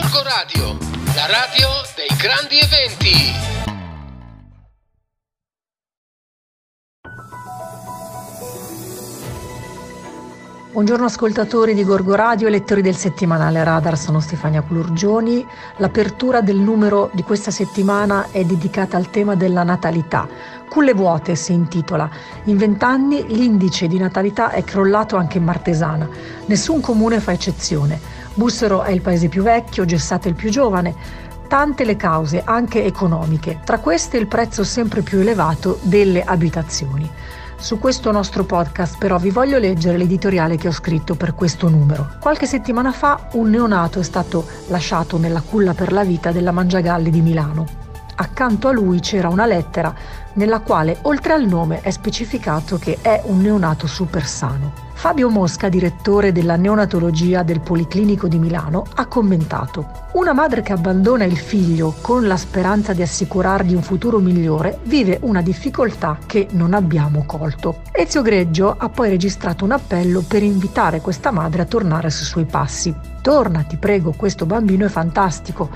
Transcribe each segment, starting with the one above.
Gorgo Radio, la radio dei grandi eventi. Buongiorno ascoltatori di Gorgo Radio e lettori del settimanale Radar, sono Stefania Culurgioni. L'apertura del numero di questa settimana è dedicata al tema della natalità. Culle vuote si intitola. In vent'anni l'indice di natalità è crollato anche in Martesana. Nessun comune fa eccezione. Bussero è il paese più vecchio, Gessate il più giovane. Tante le cause, anche economiche, tra queste il prezzo sempre più elevato delle abitazioni. Su questo nostro podcast però vi voglio leggere l'editoriale che ho scritto per questo numero. Qualche settimana fa un neonato è stato lasciato nella culla per la vita della Mangiagalli di Milano. Accanto a lui c'era una lettera nella quale oltre al nome è specificato che è un neonato super sano. Fabio Mosca, direttore della neonatologia del Policlinico di Milano, ha commentato Una madre che abbandona il figlio con la speranza di assicurargli un futuro migliore vive una difficoltà che non abbiamo colto. Ezio Greggio ha poi registrato un appello per invitare questa madre a tornare sui suoi passi. Torna, ti prego, questo bambino è fantastico.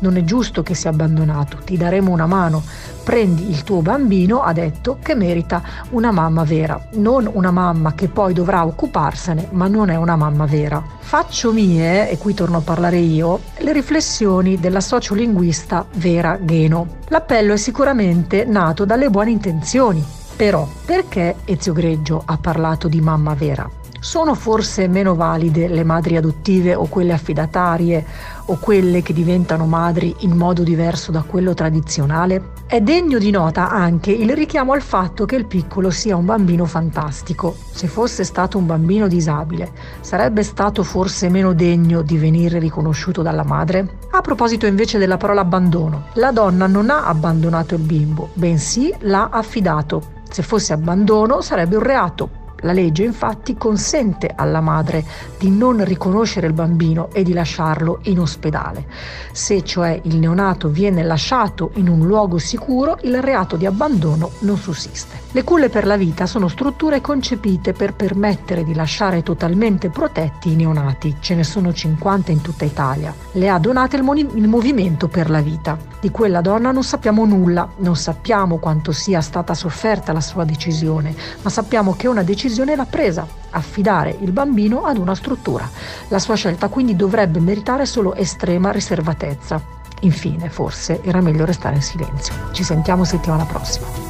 Non è giusto che sia abbandonato, ti daremo una mano. Prendi il tuo bambino, ha detto, che merita una mamma vera, non una mamma che poi dovrà occuparsene, ma non è una mamma vera. Faccio mie, e qui torno a parlare io, le riflessioni della sociolinguista Vera Gheno. L'appello è sicuramente nato dalle buone intenzioni, però perché Ezio Greggio ha parlato di mamma vera? Sono forse meno valide le madri adottive o quelle affidatarie o quelle che diventano madri in modo diverso da quello tradizionale? È degno di nota anche il richiamo al fatto che il piccolo sia un bambino fantastico. Se fosse stato un bambino disabile, sarebbe stato forse meno degno di venire riconosciuto dalla madre? A proposito invece della parola abbandono, la donna non ha abbandonato il bimbo, bensì l'ha affidato. Se fosse abbandono sarebbe un reato, la legge infatti consente alla madre di non riconoscere il bambino e di lasciarlo in ospedale. Se cioè il neonato viene lasciato in un luogo sicuro, il reato di abbandono non sussiste. Le culle per la vita sono strutture concepite per permettere di lasciare totalmente protetti i neonati. Ce ne sono 50 in tutta Italia. Le ha donate il, moni- il movimento per la vita. Di quella donna non sappiamo nulla, non sappiamo quanto sia stata sofferta la sua decisione, ma sappiamo che una decisione decisione l'ha presa, affidare il bambino ad una struttura. La sua scelta quindi dovrebbe meritare solo estrema riservatezza. Infine, forse era meglio restare in silenzio. Ci sentiamo settimana prossima.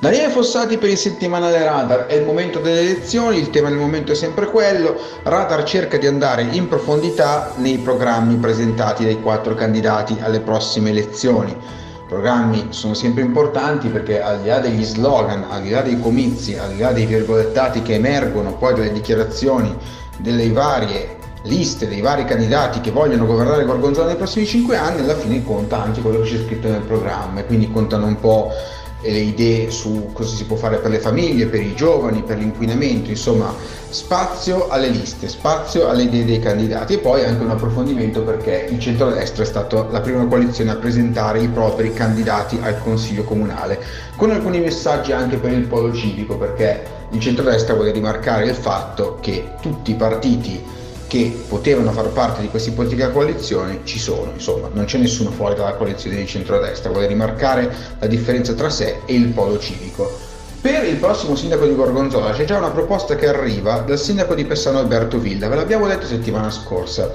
Daniele Fossati per il settimanale Radar, è il momento delle elezioni, il tema del momento è sempre quello, Radar cerca di andare in profondità nei programmi presentati dai quattro candidati alle prossime elezioni. I programmi sono sempre importanti perché al di là degli slogan, al di là dei comizi, al di là dei virgolettati che emergono poi dalle dichiarazioni delle varie liste dei vari candidati che vogliono governare Gorgonzola nei prossimi cinque anni, alla fine conta anche quello che c'è scritto nel programma e quindi contano un po' e le idee su cosa si può fare per le famiglie, per i giovani, per l'inquinamento, insomma spazio alle liste, spazio alle idee dei candidati e poi anche un approfondimento perché il centrodestra è stata la prima coalizione a presentare i propri candidati al Consiglio Comunale, con alcuni messaggi anche per il polo civico perché il centrodestra vuole rimarcare il fatto che tutti i partiti che potevano far parte di questa ipotetica coalizione ci sono, insomma, non c'è nessuno fuori dalla coalizione di centrodestra, vuole rimarcare la differenza tra sé e il polo civico. Per il prossimo sindaco di Gorgonzola c'è già una proposta che arriva dal sindaco di Pessano Alberto Villa, ve l'abbiamo detto settimana scorsa.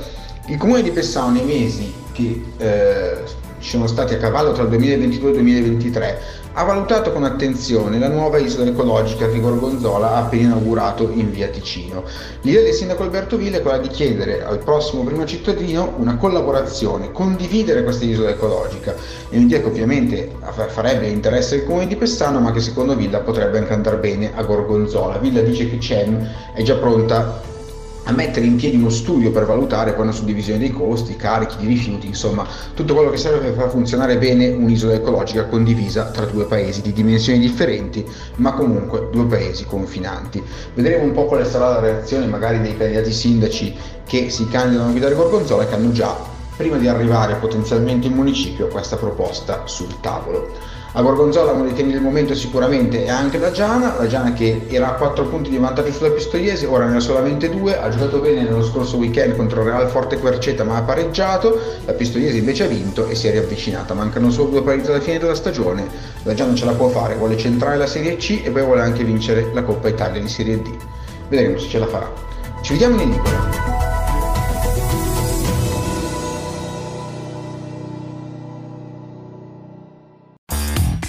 Il comune di Pessano nei mesi che eh, ci sono stati a cavallo tra il 2022 e il 2023 ha valutato con attenzione la nuova isola ecologica che Gorgonzola ha appena inaugurato in via Ticino. L'idea del sindaco Alberto Ville è quella di chiedere al prossimo primo cittadino una collaborazione, condividere questa isola ecologica. È un'idea che ovviamente farebbe interesse al comune di Pessano, ma che secondo Villa potrebbe anche andare bene a Gorgonzola. Villa dice che CEM è già pronta a mettere in piedi uno studio per valutare poi una suddivisione dei costi, carichi di rifiuti, insomma tutto quello che serve per far funzionare bene un'isola ecologica condivisa tra due paesi di dimensioni differenti, ma comunque due paesi confinanti. Vedremo un po' quale sarà la reazione magari dei candidati sindaci che si candidano a guidare Gorgonzola e che hanno già, prima di arrivare potenzialmente in municipio, questa proposta sul tavolo. A Gorgonzola uno dei temi del momento sicuramente è anche la Giana, la Giana che era a 4 punti di vantaggio sulla Pistoiese, ora ne ha solamente 2, ha giocato bene nello scorso weekend contro il Real Forte Querceta ma ha pareggiato, la Pistoiese invece ha vinto e si è riavvicinata, mancano solo due partite alla fine della stagione, la Giana ce la può fare, vuole centrare la Serie C e poi vuole anche vincere la Coppa Italia di Serie D. Vedremo se ce la farà. Ci vediamo in edicola.